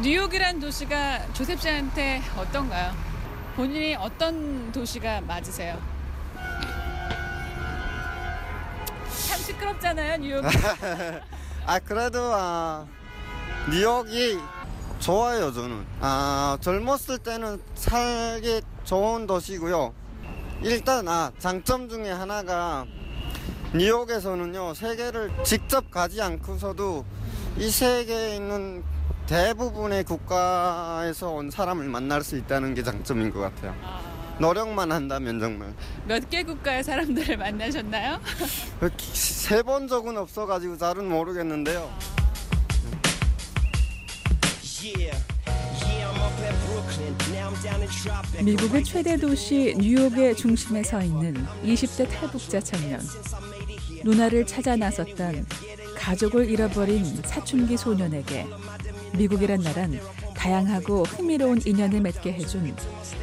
뉴욕이란 도시가 조셉 씨한테 어떤가요? 본인이 어떤 도시가 맞으세요? 참 시끄럽잖아요, 뉴욕. 아 그래도 아 뉴욕이 좋아요 저는 아 젊었을 때는 살기 좋은 도시고요 일단 아 장점 중에 하나가 뉴욕에서는요 세계를 직접 가지 않고서도 이 세계에 있는 대부분의 국가에서 온 사람을 만날 수 있다는 게 장점인 것 같아요 노력만 한다면 정말 몇 개 국가의 사람들을 만나셨나요? 세 번 적은 없어가지고 잘은 모르겠는데요 미국의 최대 도시 뉴욕의 중심에 서 있는 20대 탈북자 청년. 누나를 찾아 나섰던 가족을 잃어버린 사춘기 소년에게 미국이란 나란 다양하고 흥미로운 인연을 맺게 해준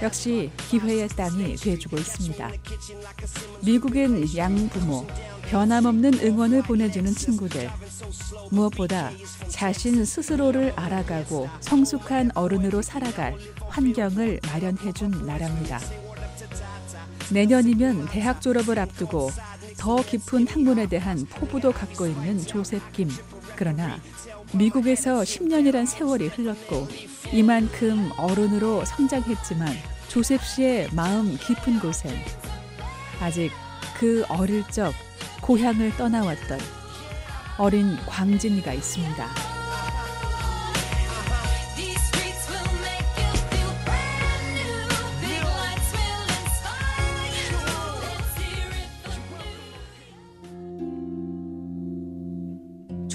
역시 기회의 땅이 돼주고 있습니다. 미국엔 양부모, 변함없는 응원을 보내주는 친구들, 무엇보다 자신 스스로를 알아가고 성숙한 어른으로 살아갈 환경을 마련해준 나라입니다. 내년이면 대학 졸업을 앞두고 더 깊은 학문에 대한 포부도 갖고 있는 조셉 김. 그러나 미국에서 10년이란 세월이 흘렀고 이만큼 어른으로 성장했지만 조셉 씨의 마음 깊은 곳엔 아직 그 어릴 적 고향을 떠나왔던 어린 광진이가 있습니다.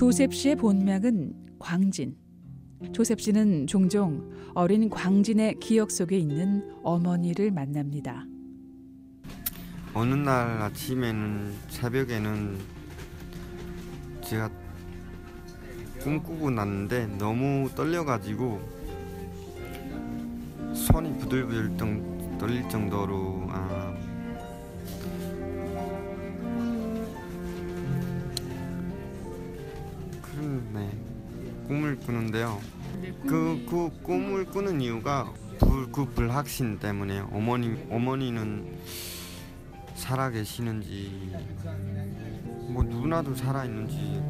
조셉 씨의 본명은 광진. 조셉 씨는 종종 어린 광진의 기억 속에 있는 어머니를 만납니다. 어느 날 아침에는 새벽에는 제가 꿈꾸고 났는데 너무 떨려가지고 손이 부들부들 떨릴 정도로 아, 꿈을 꾸는데요. 그, 그 꿈을 꾸는 이유가 불, 그 불확신 때문에 어머니 어머니는 살아 계시는지 뭐 누나도 살아 있는지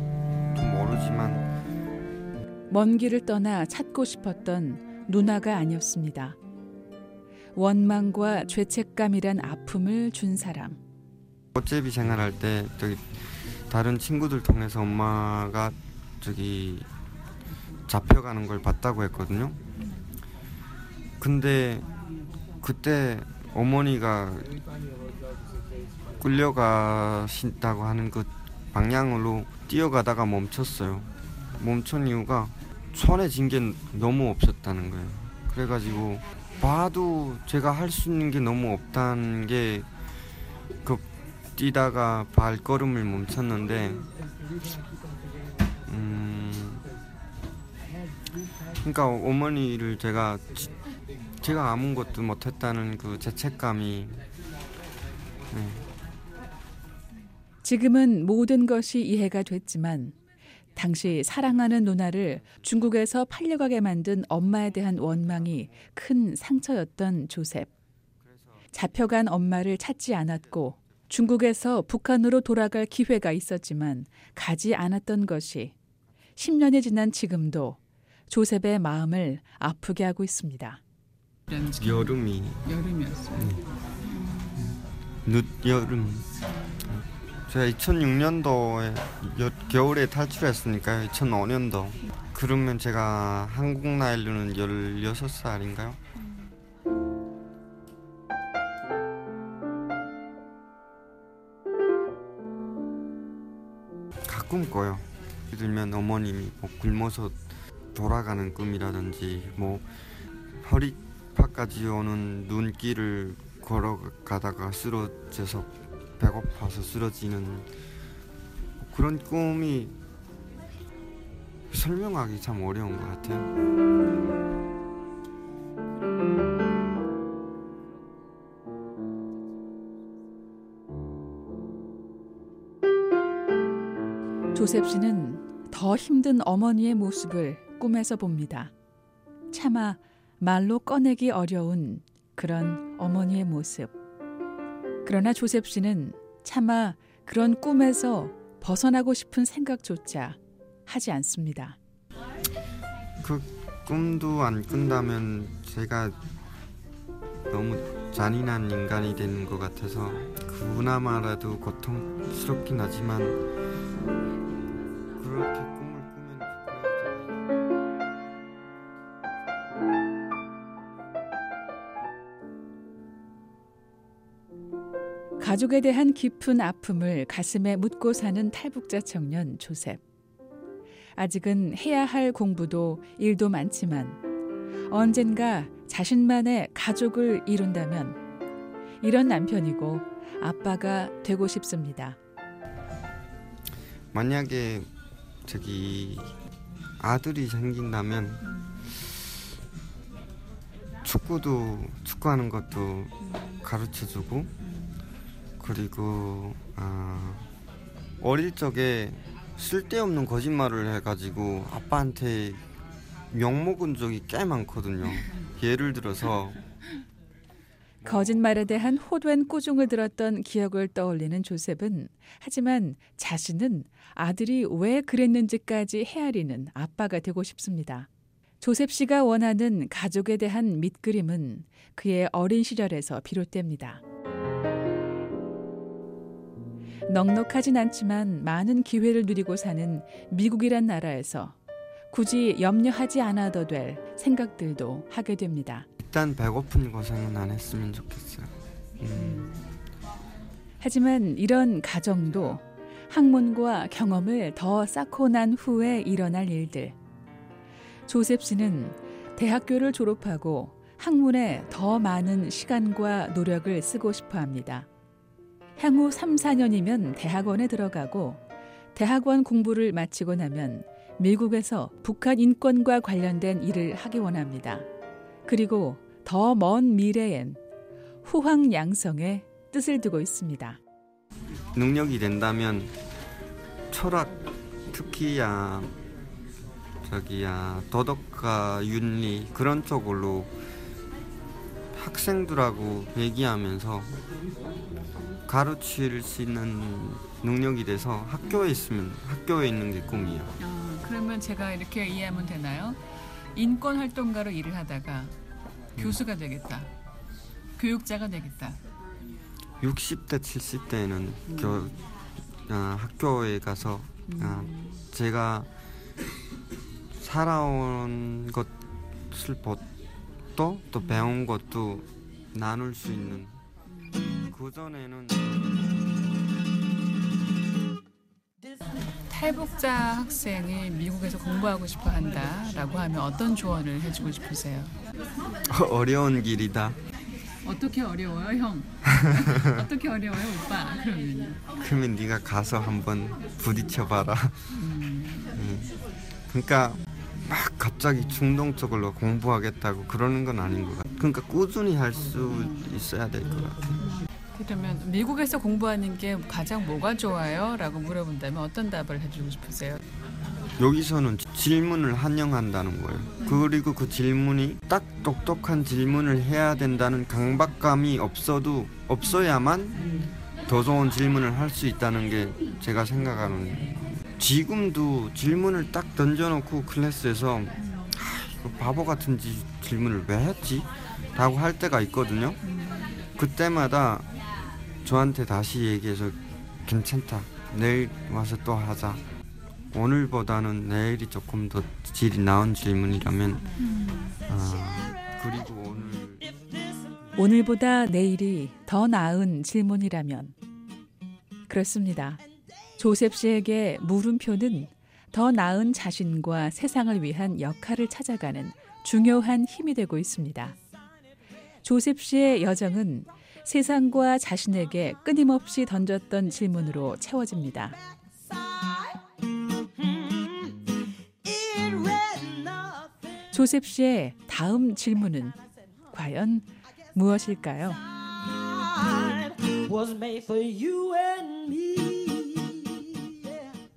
모르지만 먼 길을 떠나 찾고 싶었던 누나가 아니었습니다. 원망과 죄책감이란 아픔을 준 사람. 꽃제비 생활할 때 저기 다른 친구들 통해서 엄마가 저기 잡혀가는 걸 봤다고 했거든요. 근데 그때 어머니가 끌려가신다고 하는 그 방향으로 뛰어가다가 멈췄어요. 멈춘 이유가 손에 쥔 게 너무 없었다는 거예요. 그래가지고 봐도 제가 할 수 있는 게 너무 없다는 게 그 뛰다가 발걸음을 멈췄는데 그러니까 어머니를 제가 제가 아무것도 못했다는 그 죄책감이 네. 지금은 모든 것이 이해가 됐지만 당시 사랑하는 누나를 중국에서 팔려가게 만든 엄마에 대한 원망이 큰 상처였던 조셉. 잡혀간 엄마를 찾지 않았고 중국에서 북한으로 돌아갈 기회가 있었지만 가지 않았던 것이 10년이 지난 지금도 조셉의 마음을 아프게 하고 있습니다. 여름이 여름이었어요. 늦 여름 제가 2006년도에 겨울에 탈출했으니까요 2005년도 그러면 제가 한국 나이로는 16살인가요? 가끔 꿔요 예를 들면 어머님이 뭐 굶어서 돌아가는 꿈이라든지 뭐 허리파까지 오는 눈길을 걸어가다가 쓰러져서 배고파서 쓰러지는 그런 꿈이 설명하기 참 어려운 것 같아요. 조셉 씨는 더 힘든 어머니의 모습을 꿈에서 봅니다. 차마 말로 꺼내기 어려운 그런 어머니의 모습. 그러나 조셉 씨는 차마 그런 꿈에서 벗어나고 싶은 생각조차 하지 않습니다. 그 꿈도 안 꾼다면 제가 너무 잔인한 인간이 되는 것 같아서 그나마라도 고통스럽긴 하지만 가족에 대한 깊은 아픔을 가슴에 묻고 사는 탈북자 청년 조셉. 아직은 해야 할 공부도 일도 많지만 언젠가 자신만의 가족을 이룬다면 이런 남편이고 아빠가 되고 싶습니다. 만약에 저기 아들이 생긴다면 축구도 축구하는 것도 가르쳐 주고 그리고 아, 어릴 적에 쓸데없는 거짓말을 해가지고 아빠한테 욕 먹은 적이 꽤 많거든요. 예를 들어서 거짓말에 대한 호된 꾸중을 들었던 기억을 떠올리는 조셉은 하지만 자신은 아들이 왜 그랬는지까지 헤아리는 아빠가 되고 싶습니다. 조셉 씨가 원하는 가족에 대한 밑그림은 그의 어린 시절에서 비롯됩니다. 넉넉하진 않지만 많은 기회를 누리고 사는 미국이란 나라에서 굳이 염려하지 않아도 될 생각들도 하게 됩니다. 일단 배고픈 고생은 안 했으면 좋겠어요. 음, 하지만 이런 가정도 학문과 경험을 더 쌓고 난 후에 일어날 일들. 조셉 씨는 대학교를 졸업하고 학문에 더 많은 시간과 노력을 쓰고 싶어 합니다. 향후 3, 4년이면 대학원에 들어가고 대학원 공부를 마치고 나면 미국에서 북한 인권과 관련된 일을 하기 원합니다. 그리고 더 먼 미래엔 후황 양성에 뜻을 두고 있습니다. 능력이 된다면 철학 특히야 저기야 도덕과 윤리 그런 쪽으로 학생들하고 얘기하면서 가르칠 수 있는 능력이 돼서 학교에 있으면 학교에 있는 게 꿈이에요. 아, 그러면 제가 이렇게 이해하면 되나요? 인권 활동가로 일을 하다가 교수가 되겠다. 교육자가 되겠다. 60대 70대에는 교, 아, 학교에 가서 아, 제가 살아온 것을 것도 또 배운 것도 나눌 수 있는 그 전에는 탈북자 학생이 미국에서 공부하고 싶어 한다라고 하면 어떤 조언을 해주고 싶으세요? 어려운 길이다. 어떻게 어려워요, 형? 어떻게 어려워요, 오빠? 그러면요. 그러면 네가 가서 한번 부딪혀 봐라. 음. 그러니까 막 갑자기 충동적으로 공부하겠다고 그러는 건 아닌 것 같아. 그러니까 꾸준히 할 수 있어야 될 것 같아. 그러면 미국에서 공부하는 게 가장 뭐가 좋아요? 라고 물어본다면 어떤 답을 해주고 싶으세요? 여기서는 질문을 한영한다는 거예요. 그리고 그 질문이 딱 똑똑한 질문을 해야 된다는 강박감이 없어도 없어야만 더 좋은 질문을 할 수 있다는 게 제가 생각하는 지금도 질문을 딱 던져놓고 클래스에서 하, 이거 바보 같은 지, 질문을 왜 했지? 라고 할 때가 있거든요. 그때마다 저한테 다시 얘기해서 괜찮다. 내일 와서 또 하자. 오늘보다는 내일이 조금 더 질이 나은 질문이라면 아, 그리고 오늘 오늘보다 내일이 더 나은 질문이라면 그렇습니다. 조셉 씨에게 물음표는 더 나은 자신과 세상을 위한 역할을 찾아가는 중요한 힘이 되고 있습니다. 조셉 씨의 여정은 세상과 자신에게 끊임없이 던졌던 질문으로 채워집니다. 조셉 씨의 다음 질문은 과연 무엇일까요?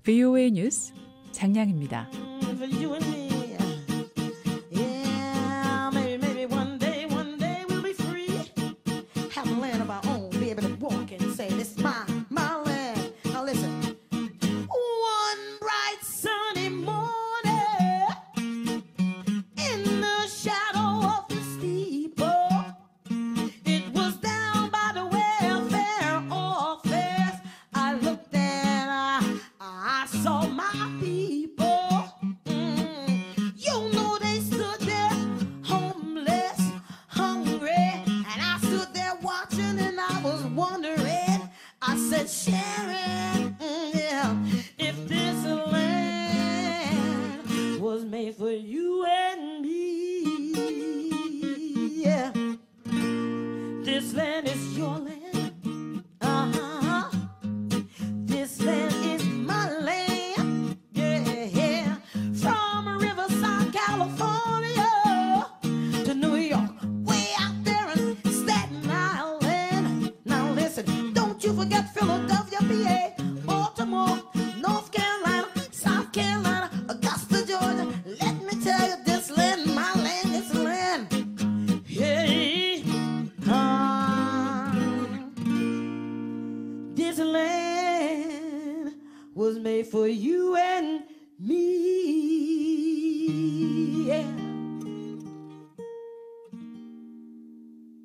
VOA 뉴스 장량입니다.